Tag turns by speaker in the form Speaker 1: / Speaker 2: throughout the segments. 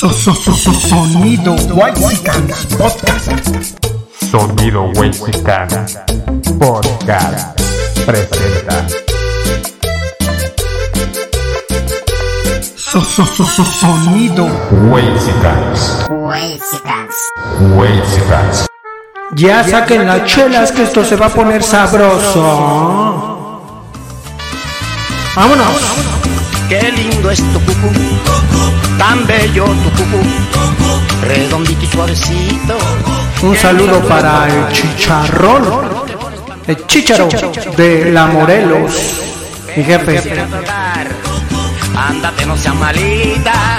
Speaker 1: So, so, so, so, sonido Whitezican Podcast.
Speaker 2: Sonido Wexican Podcast presenta.
Speaker 1: So, so, so, so, sonido.
Speaker 2: Wexicans. Wexicans.
Speaker 1: Ya saquen las chelas que esto se va a poner sabroso. Vámonos.
Speaker 3: Qué lindo es tu cucú, tan bello tu cucú, redondito y suavecito.
Speaker 1: Un saludo para el chicharrón. El chicharo de la Morelos. Mi jefe.
Speaker 3: Ándate, no seas malita.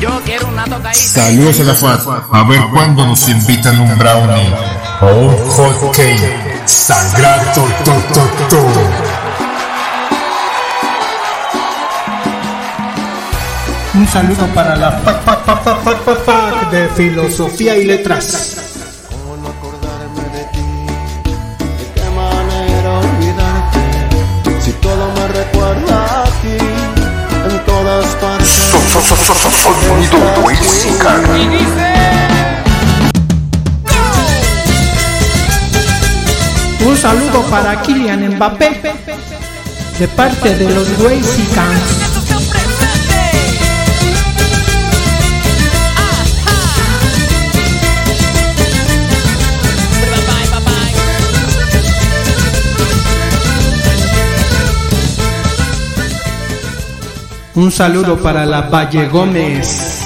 Speaker 3: Yo quiero una tocadita.
Speaker 2: Saludos a la FAT. A ver cuándo nos invitan un brownie o un hot cake. Sangrado, to, to, to.
Speaker 1: Un saludo para la fac, fac, fac, fac, fac, fac, fac de filosofía y letras.
Speaker 4: ¿Cómo no acordarme de ti? ¿De qué manera olvidarte? Si todo me recuerda a ti, en todas partes.
Speaker 2: Sonido Wexican.
Speaker 1: Un saludo para Kylian Mbappé de parte de los Whitexicans. Un saludo para la Valle Gómez,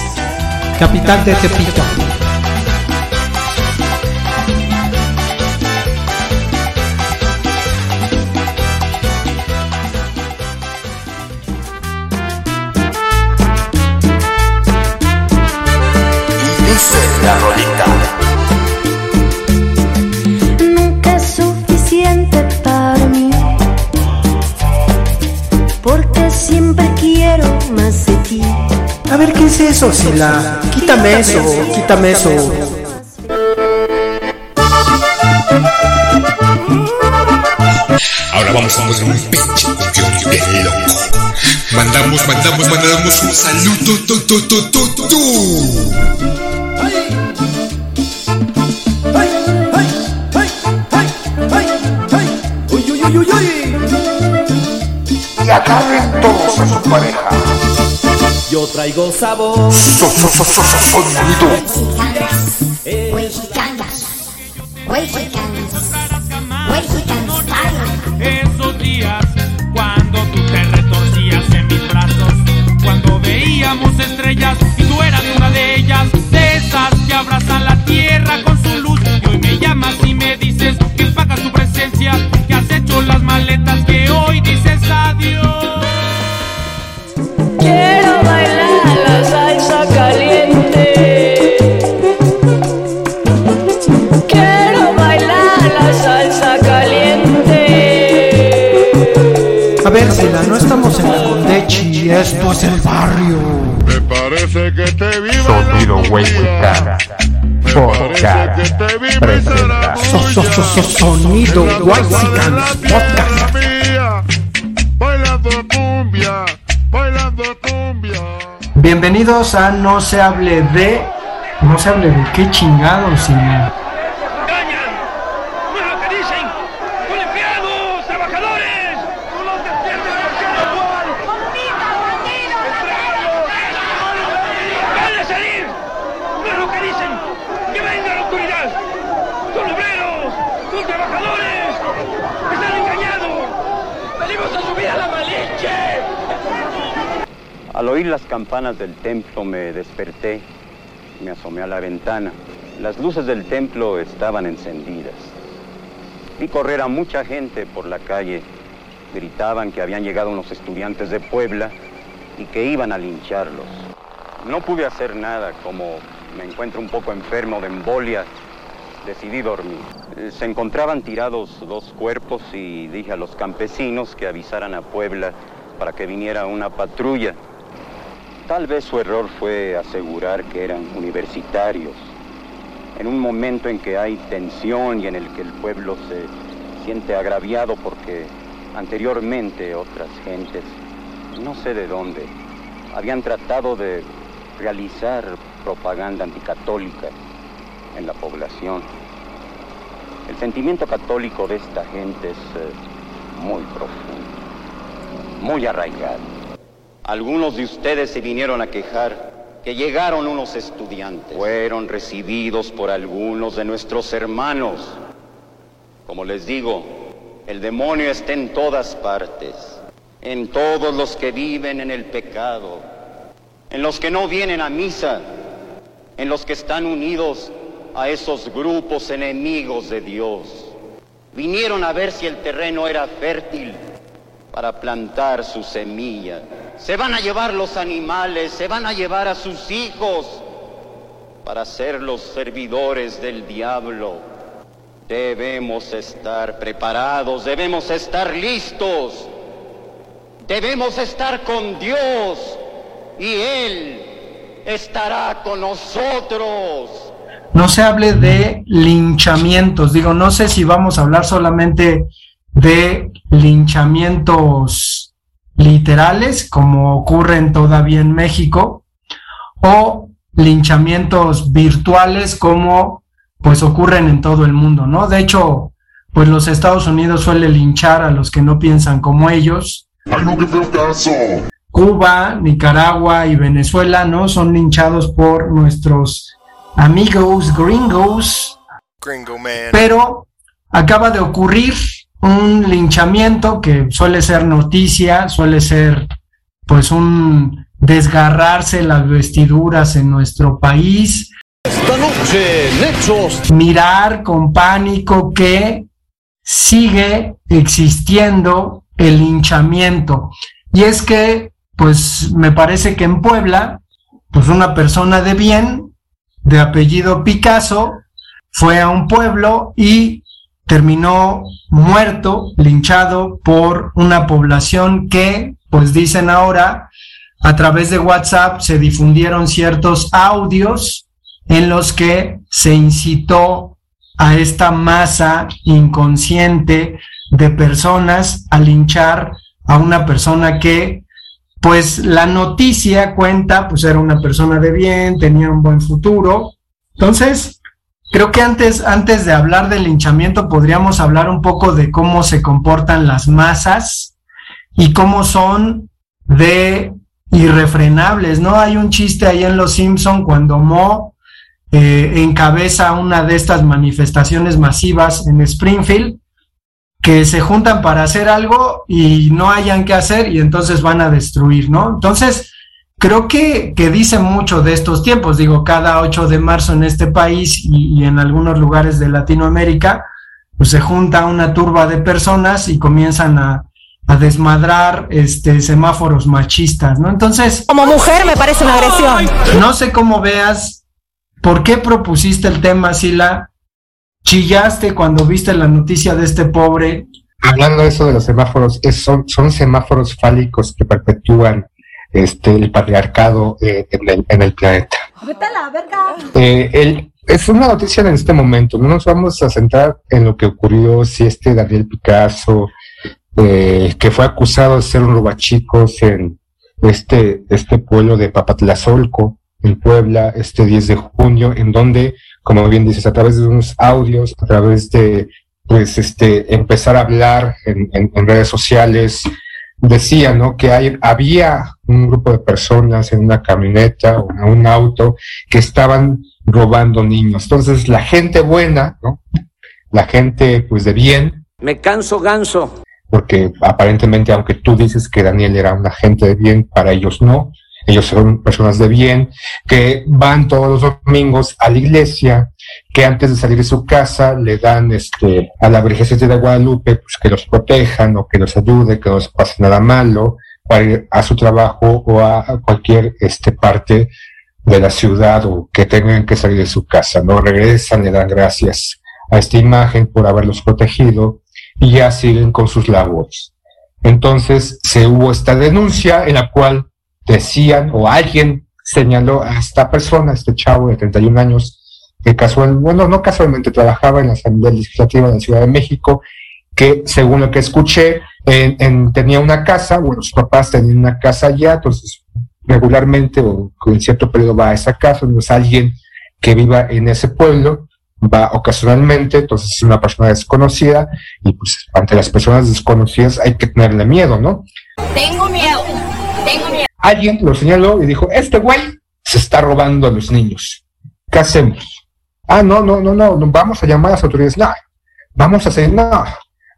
Speaker 1: capital de Tepito. Eso, Sila? Quítame eso, quítame eso.
Speaker 5: Ahora vamos a poner un pinche cumbión bien loco. Mandamos, mandamos, mandamos un saludo, tu, tu, tu, tu, tu.
Speaker 4: Traigo sabor.
Speaker 2: Sonido Wexican Podcast presenta.
Speaker 1: So, so, so, so, sonido Whitezican Podcast.
Speaker 6: Bailando cumbia, bailando cumbia.
Speaker 1: Bienvenidos a No se hable de. No se hable de qué chingados, Sila.
Speaker 7: ¡Engañan! ¡No es lo que dicen! ¡Son empleados! ¡Trabajadores! ¡Son los despiertos actual! ¡Van a salir! ¡No es lo que dicen! ¡Que venga la autoridad! ¡Son obreros! ¡Son trabajadores! ¡Están engañados! ¡Venimos a subir a la malinche!
Speaker 8: Al oír las campanas del templo me desperté, me asomé a la ventana. Las luces del templo estaban encendidas. Vi correr a mucha gente por la calle. Gritaban que habían llegado unos estudiantes de Puebla y que iban a lincharlos. No pude hacer nada, como me encuentro un poco enfermo de embolia, decidí dormir. Se encontraban tirados dos cuerpos y dije a los campesinos que avisaran a Puebla para que viniera una patrulla. Tal vez su error fue asegurar que eran universitarios. En un momento en que hay tensión y en el que el pueblo se siente agraviado porque anteriormente otras gentes, no sé de dónde, habían tratado de realizar propaganda anticatólica en la población. El sentimiento católico de esta gente es eh, muy profundo, muy arraigado. Algunos de ustedes se vinieron a quejar que llegaron unos estudiantes. Fueron recibidos por algunos de nuestros hermanos. Como les digo, el demonio está en todas partes, en todos los que viven en el pecado, en los que no vienen a misa, en los que están unidos a esos grupos enemigos de Dios. Vinieron a ver si el terreno era fértil para plantar su semilla. Se van a llevar los animales, se van a llevar a sus hijos para ser los servidores del diablo. Debemos estar preparados, debemos estar listos, debemos estar con Dios y Él estará con nosotros.
Speaker 1: No se hable de linchamientos, digo, no sé si vamos a hablar solamente de linchamientos literales, como ocurren todavía en México, o linchamientos virtuales, como pues ocurren en todo el mundo, ¿no? De hecho, pues los Estados Unidos suele linchar a los que no piensan como ellos. Cuba, Nicaragua y Venezuela, ¿no? Son linchados por nuestros amigos gringos.
Speaker 9: Gringo man.
Speaker 1: Pero acaba de ocurrir un linchamiento que suele ser noticia, suele ser pues un desgarrarse las vestiduras en nuestro país.
Speaker 10: Esta noche, Nexos.
Speaker 1: Mirar con pánico que sigue existiendo el linchamiento. Y es que, pues me parece que en Puebla, pues una persona de bien, de apellido Picasso, fue a un pueblo y terminó muerto, linchado por una población que, pues dicen ahora, a través de WhatsApp se difundieron ciertos audios en los que se incitó a esta masa inconsciente de personas a linchar a una persona que, pues la noticia cuenta, pues era una persona de bien, tenía un buen futuro. Entonces, Creo que antes, antes de hablar del linchamiento podríamos hablar un poco de cómo se comportan las masas y cómo son de irrefrenables, ¿no? Hay un chiste ahí en Los Simpson cuando Mo eh, encabeza una de estas manifestaciones masivas en Springfield, que se juntan para hacer algo y no hayan que hacer y entonces van a destruir, ¿no? Entonces, creo que, que, dice mucho de estos tiempos. Digo, cada 8 de marzo en este país y, y, en algunos lugares de Latinoamérica, pues se junta una turba de personas y comienzan a, a desmadrar este semáforos machistas, ¿no? Entonces.
Speaker 11: Como mujer me parece una agresión.
Speaker 1: No sé cómo veas. ¿Por qué propusiste el tema, Sila? ¿Chillaste cuando viste la noticia de este pobre?
Speaker 12: Hablando de eso de los semáforos, es, son, son semáforos fálicos que perpetúan este, el patriarcado eh, en, el, en, el, planeta. Eh, el, es una noticia en este momento, no nos vamos a centrar en lo que ocurrió si este Daniel Picasso, eh, que fue acusado de ser un robachicos en este, este pueblo de Papatlazolco, en Puebla, este 10 de junio, en donde, como bien dices, a través de unos audios, a través de, pues, este, empezar a hablar en, en, en redes sociales, decía, ¿no? Que hay, había un grupo de personas en una camioneta o en un auto que estaban robando niños. Entonces, la gente buena, ¿no? La gente, pues, de bien.
Speaker 13: Me canso ganso.
Speaker 12: Porque aparentemente, aunque tú dices que Daniel era un agente de bien, para ellos no. Ellos son personas de bien, que van todos los domingos a la iglesia, que antes de salir de su casa le dan este, a la Virgen de Guadalupe pues, que los protejan o que los ayude, que no les pase nada malo para ir a su trabajo o a cualquier este, parte de la ciudad o que tengan que salir de su casa. No regresan, le dan gracias a esta imagen por haberlos protegido y ya siguen con sus labores. Entonces se hubo esta denuncia en la cual decían o alguien señaló a esta persona, a este chavo de 31 años, que casual, bueno, no casualmente trabajaba en la Asamblea Legislativa de la Ciudad de México, que según lo que escuché, en, en, tenía una casa, bueno, sus papás tenían una casa allá, entonces regularmente o en cierto periodo va a esa casa, no es alguien que viva en ese pueblo, va ocasionalmente, entonces es una persona desconocida y pues ante las personas desconocidas hay que tenerle miedo, ¿no?
Speaker 9: Tengo miedo, tengo miedo.
Speaker 12: Alguien lo señaló y dijo, este güey se está robando a los niños. ¿Qué hacemos? Ah, no, no, no, no, vamos a llamar a las autoridades. No, vamos a hacer, no,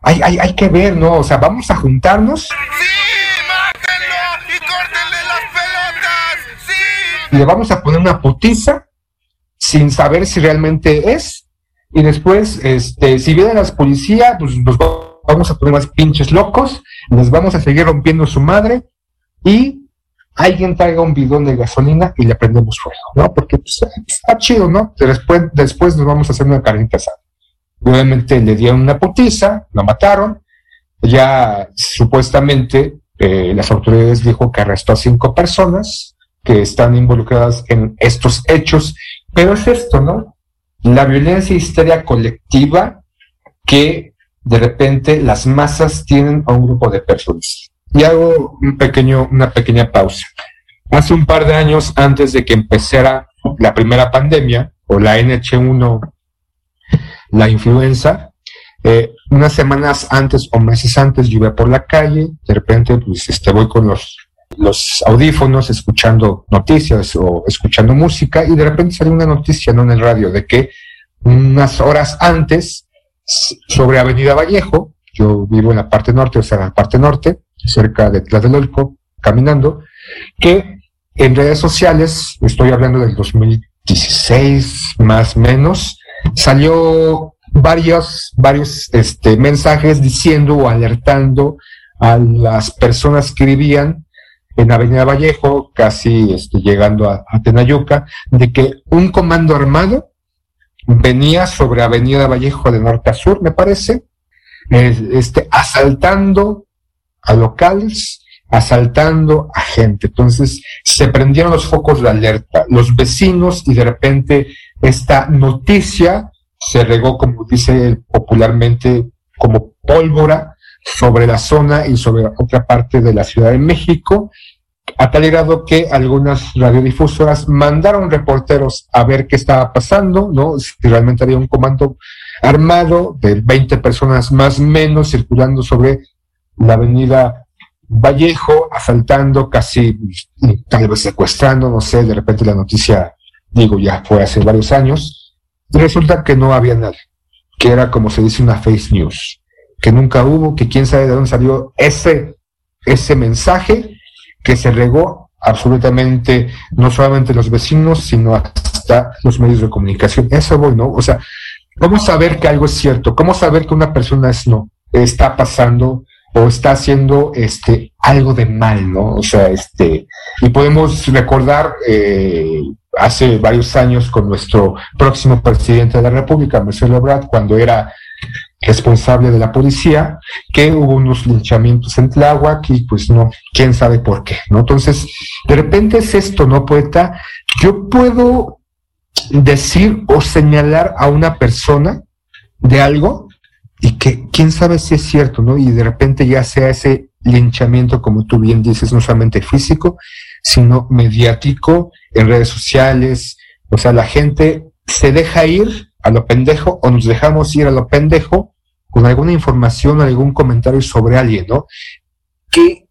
Speaker 12: hay, hay, hay que ver, ¿no? O sea, vamos a juntarnos. y le vamos a poner una putiza sin saber si realmente es. Y después, este, si vienen las policías, pues nos vamos a poner más pinches locos, les vamos a seguir rompiendo su madre y alguien traiga un bidón de gasolina y le prendemos fuego, ¿no? Porque pues, está chido, ¿no? Después, después nos vamos a hacer una carnita asada. Obviamente le dieron una putiza, la mataron, ya supuestamente eh, las autoridades dijo que arrestó a cinco personas que están involucradas en estos hechos pero es esto, ¿no? La violencia y histeria colectiva que de repente las masas tienen a un grupo de personas. Y hago un pequeño, una pequeña pausa. Hace un par de años, antes de que empezara la primera pandemia, o la NH1, la influenza, eh, unas semanas antes o meses antes yo iba por la calle, de repente pues este, voy con los los audífonos escuchando noticias o escuchando música y de repente salió una noticia ¿no? en el radio de que unas horas antes sobre Avenida Vallejo, yo vivo en la parte norte, o sea, en la parte norte, cerca de Tlatelolco, caminando, que en redes sociales, estoy hablando del 2016 más menos, salió varios, varios este, mensajes diciendo o alertando a las personas que vivían en Avenida Vallejo, casi este, llegando a, Tenayuca, de que un comando armado venía sobre Avenida Vallejo de norte a sur, me parece, este, asaltando a locales, asaltando a gente. Entonces se prendieron los focos de alerta, los vecinos y de repente esta noticia se regó, como dice popularmente, como pólvora sobre la zona y sobre otra parte de la Ciudad de México, a tal grado que algunas radiodifusoras mandaron reporteros a ver qué estaba pasando, ¿no? Si realmente había un comando armado de 20 personas más menos circulando sobre la avenida Vallejo, asaltando, casi tal vez secuestrando, no sé, de repente la noticia, digo, ya fue hace varios años, y resulta que no había nada, que era como se dice una face news que nunca hubo, que quién sabe de dónde salió ese, ese mensaje que se regó absolutamente, no solamente los vecinos, sino hasta los medios de comunicación. Eso voy, ¿no? O sea, ¿cómo saber que algo es cierto? ¿Cómo saber que una persona es no? Está pasando o está haciendo este algo de mal, ¿no? O sea, este, y podemos recordar eh, hace varios años con nuestro próximo presidente de la República, Marcelo Ebrard, cuando era responsable de la policía, que hubo unos linchamientos en Tláhuac y pues no, quién sabe por qué, ¿no? Entonces, de repente es esto, ¿no, poeta? Yo puedo decir o señalar a una persona de algo y que quién sabe si es cierto, ¿no? Y de repente ya sea ese linchamiento, como tú bien dices, no solamente físico, sino mediático, en redes sociales, o sea, la gente se deja ir a lo pendejo o nos dejamos ir a lo pendejo con alguna información, algún comentario sobre alguien, ¿no? Que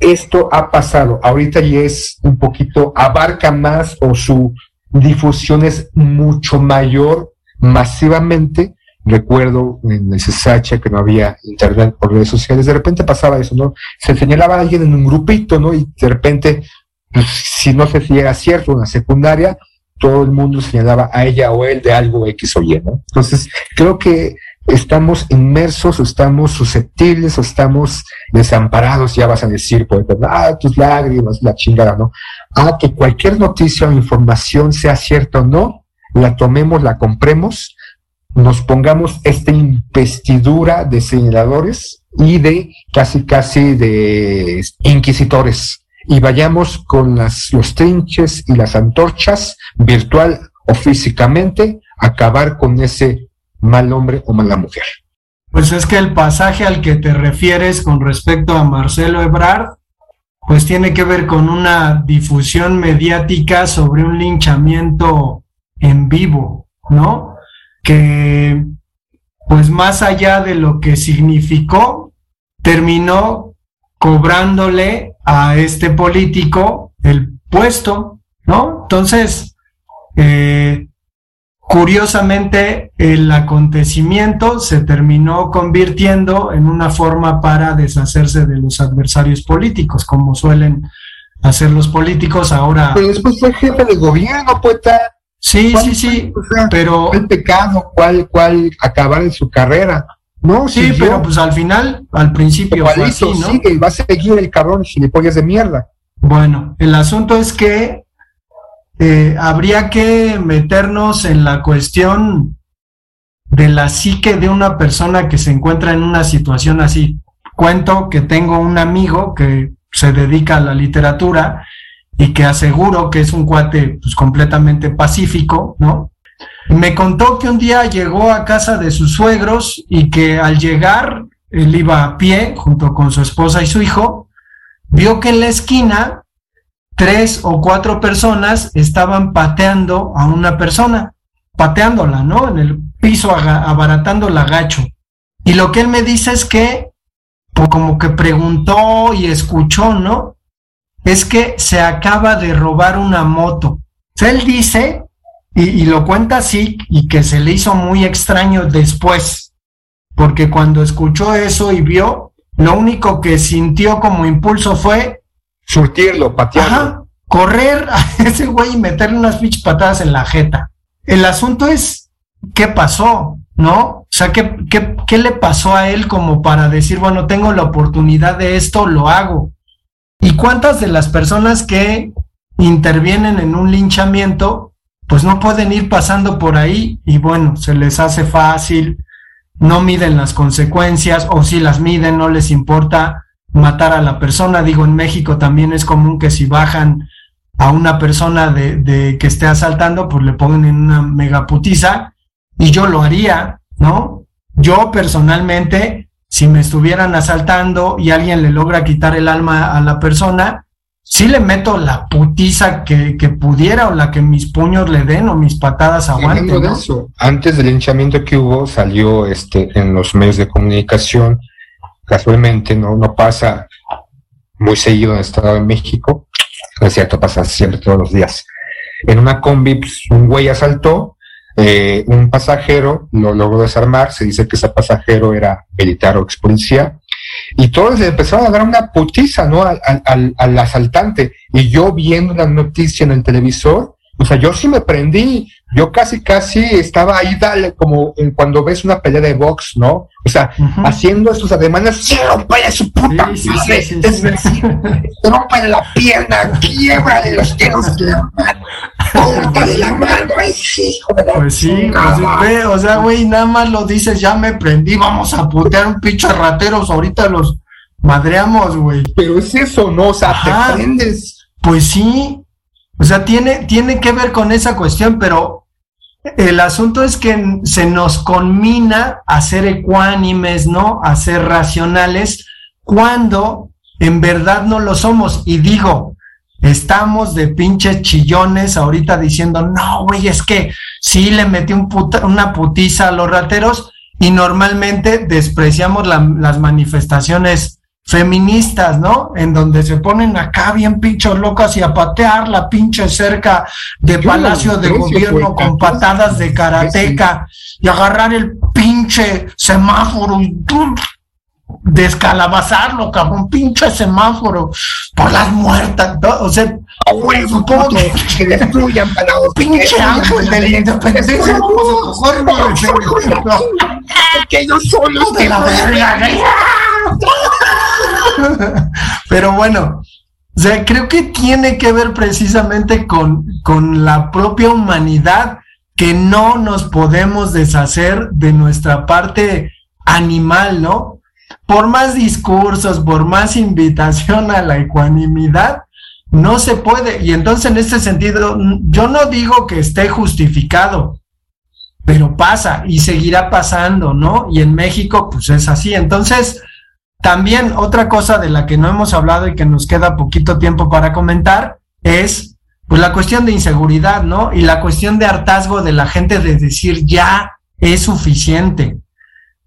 Speaker 12: esto ha pasado, ahorita ya es un poquito, abarca más o su difusión es mucho mayor masivamente. Recuerdo en el que no había internet por redes sociales, de repente pasaba eso, ¿no? Se señalaba a alguien en un grupito, ¿no? Y de repente, pues, si no sé si era cierto, una secundaria, todo el mundo señalaba a ella o él de algo X o Y, ¿no? Entonces, creo que estamos inmersos estamos susceptibles o estamos desamparados, ya vas a decir, pues, ah, tus lágrimas, la chingada, ¿no? Ah, que cualquier noticia o información sea cierta o no, la tomemos, la compremos, nos pongamos esta investidura de señaladores y de casi, casi de inquisitores y vayamos con las, los trinches y las antorchas, virtual o físicamente, a acabar con ese mal hombre o mala mujer.
Speaker 1: Pues es que el pasaje al que te refieres con respecto a Marcelo Ebrard pues tiene que ver con una difusión mediática sobre un linchamiento en vivo, ¿no? Que pues más allá de lo que significó, terminó cobrándole a este político el puesto, ¿no? Entonces, eh, curiosamente, el acontecimiento se terminó convirtiendo en una forma para deshacerse de los adversarios políticos, como suelen hacer los políticos ahora.
Speaker 12: Pero después fue jefe de gobierno, poeta.
Speaker 1: Sí, sí, sí, pero...
Speaker 12: El pecado, ¿cuál, cuál acabar en su carrera? No,
Speaker 1: sí, pero pues al final, al principio fue así, ¿no?
Speaker 12: Sigue, va a seguir el cabrón gilipollas de mierda.
Speaker 1: Bueno, el asunto es que eh, habría que meternos en la cuestión de la psique de una persona que se encuentra en una situación así. Cuento que tengo un amigo que se dedica a la literatura y que aseguro que es un cuate pues, completamente pacífico, ¿no? Me contó que un día llegó a casa de sus suegros y que al llegar, él iba a pie junto con su esposa y su hijo, vio que en la esquina tres o cuatro personas estaban pateando a una persona, pateándola, ¿no? En el piso, abaratando la gacho. Y lo que él me dice es que, pues como que preguntó y escuchó, ¿no? Es que se acaba de robar una moto. él dice, y, y lo cuenta así, y que se le hizo muy extraño después, porque cuando escuchó eso y vio, lo único que sintió como impulso fue
Speaker 12: surtirlo, patearlo.
Speaker 1: correr a ese güey y meterle unas pinches patadas en la jeta. El asunto es, ¿qué pasó? ¿No? O sea, ¿qué, qué, qué le pasó a él como para decir, bueno, tengo la oportunidad de esto, lo hago? ¿Y cuántas de las personas que intervienen en un linchamiento, pues no pueden ir pasando por ahí y bueno, se les hace fácil, no miden las consecuencias o si las miden no les importa matar a la persona. Digo, en México también es común que si bajan a una persona de, de que esté asaltando, pues le pongan en una megaputiza y yo lo haría, ¿no? Yo personalmente, si me estuvieran asaltando y alguien le logra quitar el alma a la persona, sí le meto la putiza que, que pudiera o la que mis puños le den o mis patadas aguanten. ¿no?
Speaker 12: Eso, antes del hinchamiento que hubo, salió este en los medios de comunicación casualmente no, no pasa muy seguido en el Estado de México, no es cierto, pasa siempre todos los días. En una combi, pues, un güey asaltó, eh, un pasajero lo logró desarmar, se dice que ese pasajero era militar o ex policía, y todos le empezaron a dar una putiza, ¿no? Al, al, al asaltante. Y yo viendo la noticia en el televisor, o sea, yo sí me prendí, yo casi, casi estaba ahí, dale, como en cuando ves una pelea de box, ¿no? O sea, haciendo estos ademanes, ¡sí, rompele su puta
Speaker 1: Sí,
Speaker 12: madre!
Speaker 1: sí, sí,
Speaker 12: la pierna, quiebrale los dedos de la mano, córtale la mano, hijo de la
Speaker 1: Pues sí, pues, ve, o sea, güey, nada más lo dices, ya me prendí, vamos a putear un pinche rateros, ahorita los madreamos, güey.
Speaker 12: Pero es eso, ¿no? O sea,
Speaker 1: Ajá.
Speaker 12: te prendes.
Speaker 1: Pues sí, o sea, tiene, tiene que ver con esa cuestión, pero el asunto es que se nos conmina a ser ecuánimes, ¿no? A ser racionales, cuando en verdad no lo somos. Y digo, estamos de pinches chillones ahorita diciendo, no, güey, es que sí le metí una putiza a los rateros y normalmente despreciamos la- las manifestaciones feministas, ¿no? En donde se ponen acá bien pinchos locas y a patear la pinche cerca de
Speaker 12: Yo
Speaker 1: Palacio de Gobierno
Speaker 12: güey,
Speaker 1: con patadas de karateca y agarrar el pinche semáforo y descalabazarlo, cabrón, pinche semáforo por las muertas, ¿no? o sea,
Speaker 12: huevo,
Speaker 1: supongo que
Speaker 12: que destruyan palados.
Speaker 1: pinche ángel de la independencia, no,
Speaker 12: Que ellos son los
Speaker 1: de la verga, güey. Pero bueno, o sea, creo que tiene que ver precisamente con, con la propia humanidad, que no nos podemos deshacer de nuestra parte animal, ¿no? Por más discursos, por más invitación a la ecuanimidad, no se puede. Y entonces en este sentido, yo no digo que esté justificado, pero pasa y seguirá pasando, ¿no? Y en México, pues es así. Entonces, también otra cosa de la que no hemos hablado y que nos queda poquito tiempo para comentar es pues la cuestión de inseguridad, ¿no? Y la cuestión de hartazgo de la gente de decir ya es suficiente.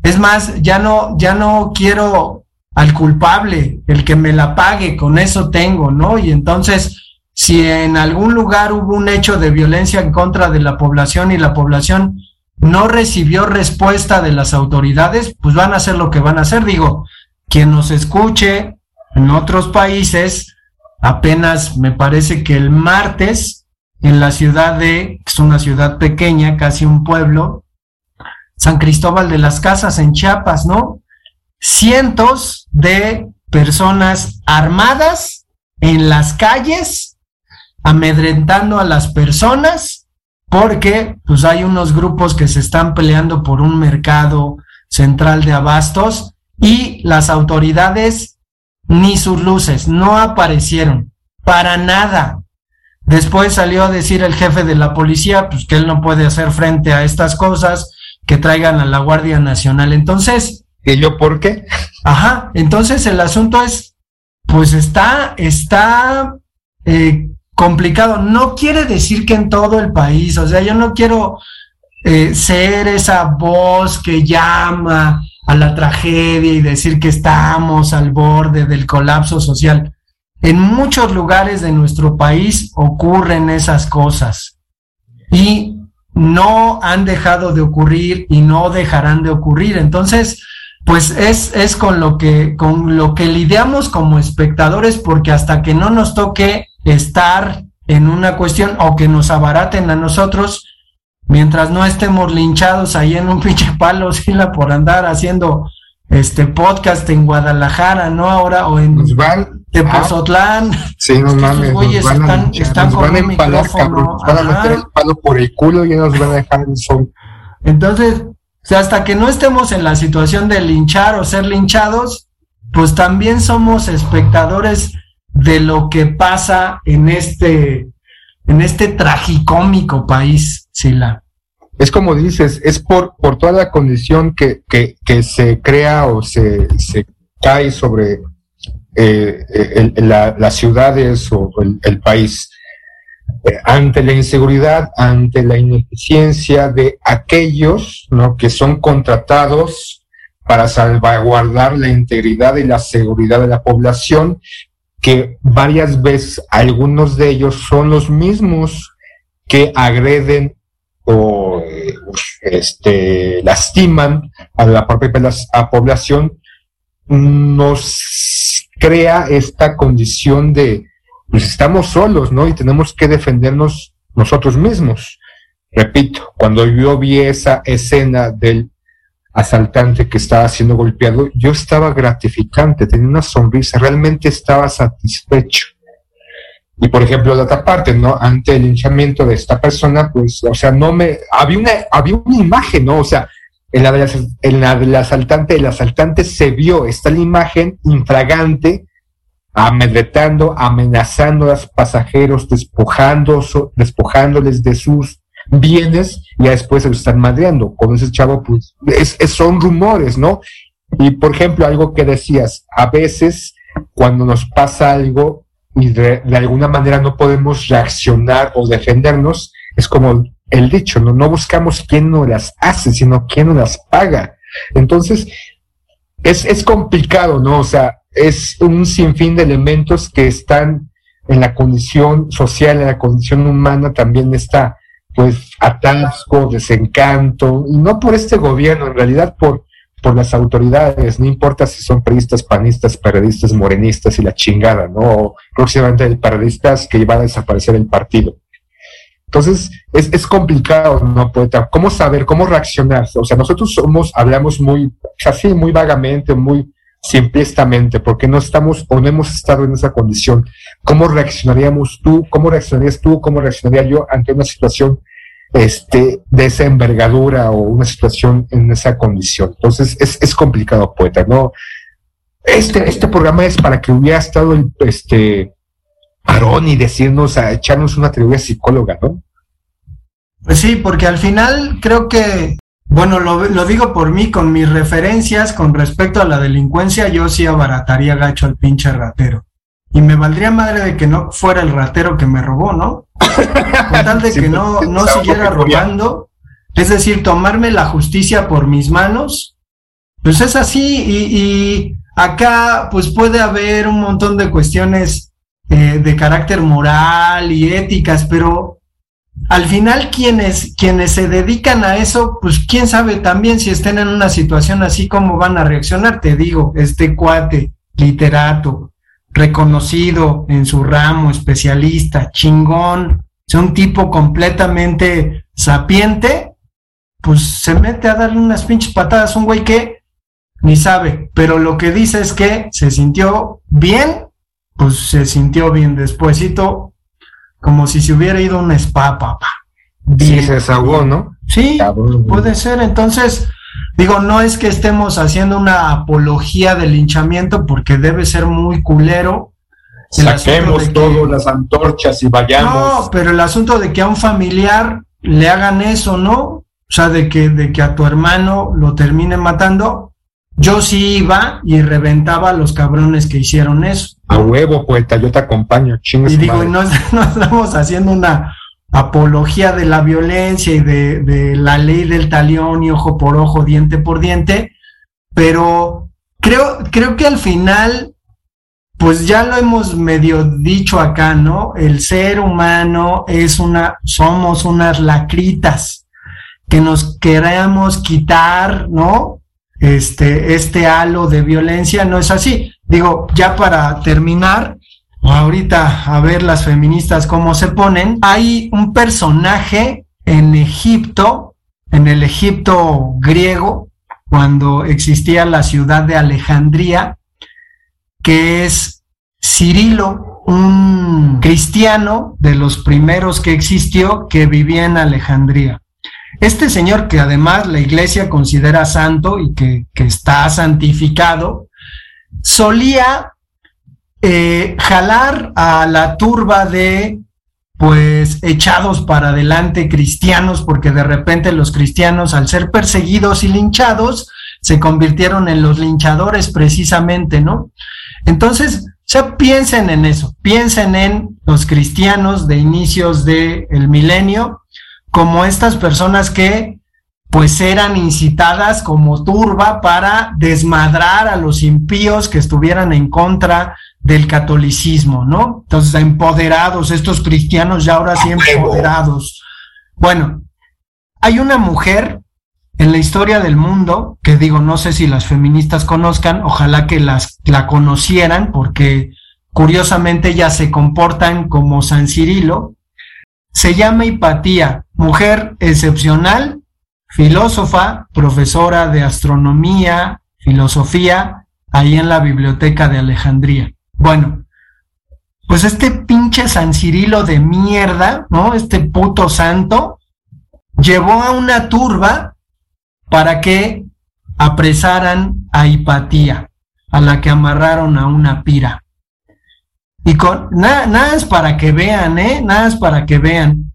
Speaker 1: Es más, ya no, ya no quiero al culpable, el que me la pague, con eso tengo, ¿no? Y entonces, si en algún lugar hubo un hecho de violencia en contra de la población y la población no recibió respuesta de las autoridades, pues van a hacer lo que van a hacer. Digo, quien nos escuche en otros países, apenas me parece que el martes, en la ciudad de, es una ciudad pequeña, casi un pueblo, San Cristóbal de las Casas en Chiapas, ¿no? Cientos de personas armadas en las calles, amedrentando a las personas, porque pues hay unos grupos que se están peleando por un mercado central de abastos y las autoridades ni sus luces no aparecieron para nada. Después salió a decir el jefe de la policía, pues que él no puede hacer frente a estas cosas, que traigan a la Guardia Nacional. Entonces.
Speaker 12: ¿Y yo por qué?
Speaker 1: Ajá, entonces el asunto es, pues está, está eh, complicado. No quiere decir que en todo el país, o sea, yo no quiero eh, ser esa voz que llama a la tragedia y decir que estamos al borde del colapso social. En muchos lugares de nuestro país ocurren esas cosas y no han dejado de ocurrir y no dejarán de ocurrir. Entonces, pues es, es con lo que, con lo que lidiamos como espectadores, porque hasta que no nos toque estar en una cuestión o que nos abaraten a nosotros, mientras no estemos linchados ahí en un pinche palo, Sila, por andar haciendo este podcast en Guadalajara, ¿no? Ahora, o en Tepozotlán.
Speaker 12: Sí, no mames.
Speaker 1: Güeyes están, están
Speaker 12: nos
Speaker 1: con
Speaker 12: van a
Speaker 1: un
Speaker 12: empalar,
Speaker 1: micrófono.
Speaker 12: cabrón, nos van a meter el palo por el culo y ya nos van a dejar en sol.
Speaker 1: Entonces, o sea, hasta que no estemos en la situación de linchar o ser linchados, pues también somos espectadores de lo que pasa en este, en este tragicómico país, Sila.
Speaker 12: Es como dices, es por, por toda la condición que, que, se crea o se, se cae sobre eh, las ciudades o el, el país. Eh, ante la inseguridad, ante la ineficiencia de aquellos ¿no? que son contratados para salvaguardar la integridad y la seguridad de la población, que varias veces algunos de ellos son los mismos que agreden o eh, este, lastiman a la propia población, nos crea esta condición de, pues estamos solos, ¿no? Y tenemos que defendernos nosotros mismos. Repito, cuando yo vi esa escena del asaltante que estaba siendo golpeado, yo estaba gratificante, tenía una sonrisa, realmente estaba satisfecho. Y por ejemplo, la otra parte, ¿no? Ante el linchamiento de esta persona, pues, o sea, no me, había una, había una imagen, ¿no? O sea, en la, del asaltante, el asaltante se vio, está la imagen infragante, amedretando, amenazando a los pasajeros, despojando, despojándoles de sus bienes, y ya después se lo están madreando. Con ese chavo, pues, es, son rumores, ¿no? Y por ejemplo, algo que decías, a veces cuando nos pasa algo y de, de alguna manera no podemos reaccionar o defendernos, es como el dicho, ¿no? No buscamos quién nos las hace, sino quién nos las paga. Entonces, es, es complicado, ¿no? O sea, es un sinfín de elementos que están en la condición social, en la condición humana, también está, pues, atasco, desencanto, y no por este gobierno, en realidad por, por las autoridades, no importa si son periodistas, panistas, periodistas, morenistas y la chingada, ¿no? O próximamente el periodistas que va a desaparecer el partido. Entonces, es, es complicado, ¿no? ¿Cómo saber, cómo reaccionar? O sea, nosotros somos, hablamos muy, así, muy vagamente, muy simplistamente, porque no estamos o no hemos estado en esa condición. ¿Cómo reaccionaríamos tú? ¿Cómo reaccionarías tú? ¿Cómo reaccionaría yo ante una situación este, de esa envergadura o una situación en esa condición? Entonces, es, es complicado, poeta, ¿no? Este, este programa es para que hubiera estado el, este, Aarón y decirnos, a echarnos una teoría psicóloga, ¿no?
Speaker 1: Pues sí, porque al final creo que Bueno, lo, lo, digo por mí, con mis referencias con respecto a la delincuencia, yo sí abarataría gacho al pinche ratero. Y me valdría madre de que no fuera el ratero que me robó, ¿no? Con tal de que no, no siguiera robando. Es decir, tomarme la justicia por mis manos. Pues es así. Y, y acá, pues puede haber un montón de cuestiones eh, de carácter moral y éticas, pero al final quienes, quienes se dedican a eso, pues quién sabe también si estén en una situación así, cómo van a reaccionar. Te digo, este cuate, literato, reconocido en su ramo, especialista, chingón, es un tipo completamente sapiente, pues se mete a darle unas pinches patadas a un güey que ni sabe, pero lo que dice es que se sintió bien, pues se sintió bien despuesito, como si se hubiera ido a un spa, papá.
Speaker 12: Sí, se desahogó, ¿no?
Speaker 1: Sí, puede ser. Entonces, digo, no es que estemos haciendo una apología del linchamiento porque debe ser muy culero.
Speaker 12: Saquemos todas las antorchas y vayamos.
Speaker 1: No, pero el asunto de que a un familiar le hagan eso, ¿no? O sea, de que, de que a tu hermano lo terminen matando, yo sí iba y reventaba a los cabrones que hicieron eso.
Speaker 12: A huevo, poeta, yo te acompaño, chingues.
Speaker 1: Y digo, no, no, estamos haciendo una apología de la violencia y de, de, la ley del talión y ojo por ojo, diente por diente, pero creo, creo que al final, pues ya lo hemos medio dicho acá, ¿no? El ser humano es una, somos unas lacritas que nos queremos quitar, ¿no? Este, este halo de violencia, no es así. Digo, ya para terminar, ahorita a ver las feministas cómo se ponen, hay un personaje en Egipto, en el Egipto griego, cuando existía la ciudad de Alejandría, que es Cirilo, un cristiano de los primeros que existió que vivía en Alejandría. Este señor que además la iglesia considera santo y que, que está santificado, solía eh, jalar a la turba de pues echados para adelante cristianos, porque de repente los cristianos al ser perseguidos y linchados, se convirtieron en los linchadores precisamente, ¿no? Entonces, piensen en eso, piensen en los cristianos de inicios del el milenio, como estas personas que pues eran incitadas como turba para desmadrar a los impíos que estuvieran en contra del catolicismo, ¿no? Entonces, empoderados, estos cristianos ya ahora sí empoderados. Bueno, hay una mujer en la historia del mundo, que digo, no sé si las feministas conozcan, ojalá que las la conocieran, porque curiosamente ellas se comportan como San Cirilo, se llama Hipatía, mujer excepcional, filósofa, profesora de astronomía, filosofía, ahí en la biblioteca de Alejandría. Bueno, pues este pinche San Cirilo de mierda, ¿no? Este puto santo, llevó a una turba para que apresaran a Hipatía, a la que amarraron a una pira. Y con nada, nada es para que vean, ¿eh? Nada es para que vean.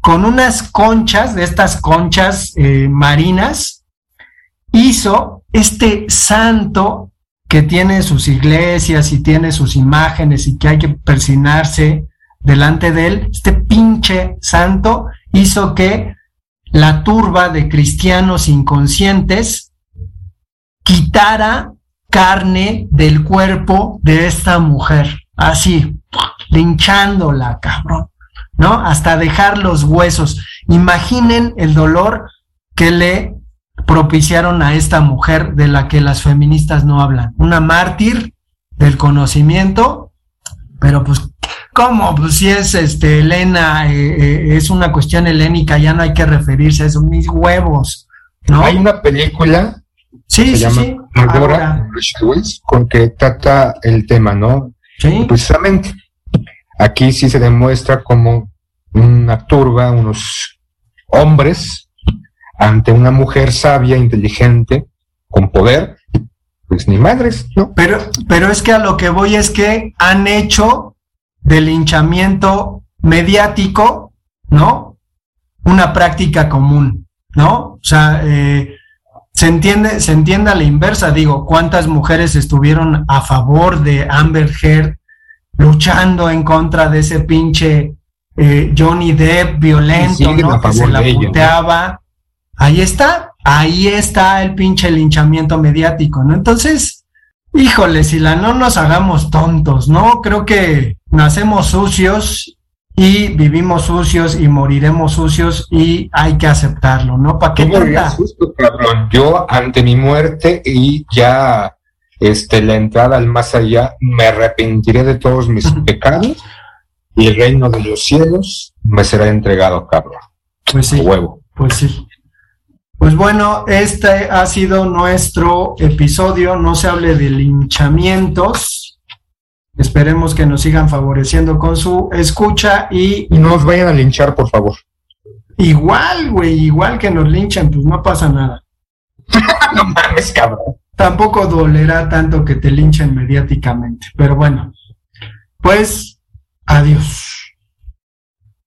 Speaker 1: Con unas conchas, de estas conchas eh, marinas, hizo este santo que tiene sus iglesias y tiene sus imágenes y que hay que persinarse delante de él, este pinche santo hizo que la turba de cristianos inconscientes quitara carne del cuerpo de esta mujer así, linchándola, cabrón, ¿no? Hasta dejar los huesos. Imaginen el dolor que le propiciaron a esta mujer de la que las feministas no hablan. Una mártir del conocimiento, pero pues, ¿cómo? Pues si es este Elena, eh, eh, es una cuestión helénica, ya no hay que referirse a eso, mis huevos, ¿no?
Speaker 12: Hay una película
Speaker 1: Sí,
Speaker 12: se
Speaker 1: sí,
Speaker 12: llama
Speaker 1: sí.
Speaker 12: Con que trata el tema, ¿no?
Speaker 1: Sí.
Speaker 12: Precisamente. Aquí sí se demuestra como una turba, unos hombres, ante una mujer sabia, inteligente, con poder, pues ni madres, ¿no?
Speaker 1: Pero, pero es que a lo que voy es que han hecho del linchamiento mediático, ¿no? Una práctica común. ¿no? O sea, eh, se entiende, se entiende a la inversa, digo, cuántas mujeres estuvieron a favor de Amber Heard luchando en contra de ese pinche eh, Johnny Depp violento, ¿no? Que se la puteaba. Ahí está, ahí está el pinche linchamiento mediático, ¿no? Entonces, híjole, si la no nos hagamos tontos, ¿no? Creo que nacemos sucios y vivimos sucios y moriremos sucios y hay que aceptarlo, ¿no? ¿Para qué
Speaker 12: cabrón? Yo ante mi muerte y ya este la entrada al más allá me arrepentiré de todos mis pecados y el reino de los cielos me será entregado, cabrón.
Speaker 1: Pues sí.
Speaker 12: huevo.
Speaker 1: Pues sí. Pues bueno, este ha sido nuestro episodio. No se hable de linchamientos. Esperemos que nos sigan favoreciendo con su escucha y...
Speaker 12: Y no nos vayan a linchar, por favor.
Speaker 1: Igual, güey, igual que nos linchen, pues no pasa nada.
Speaker 12: no mames, cabrón.
Speaker 1: Tampoco dolerá tanto que te linchen mediáticamente, pero bueno. Pues, adiós.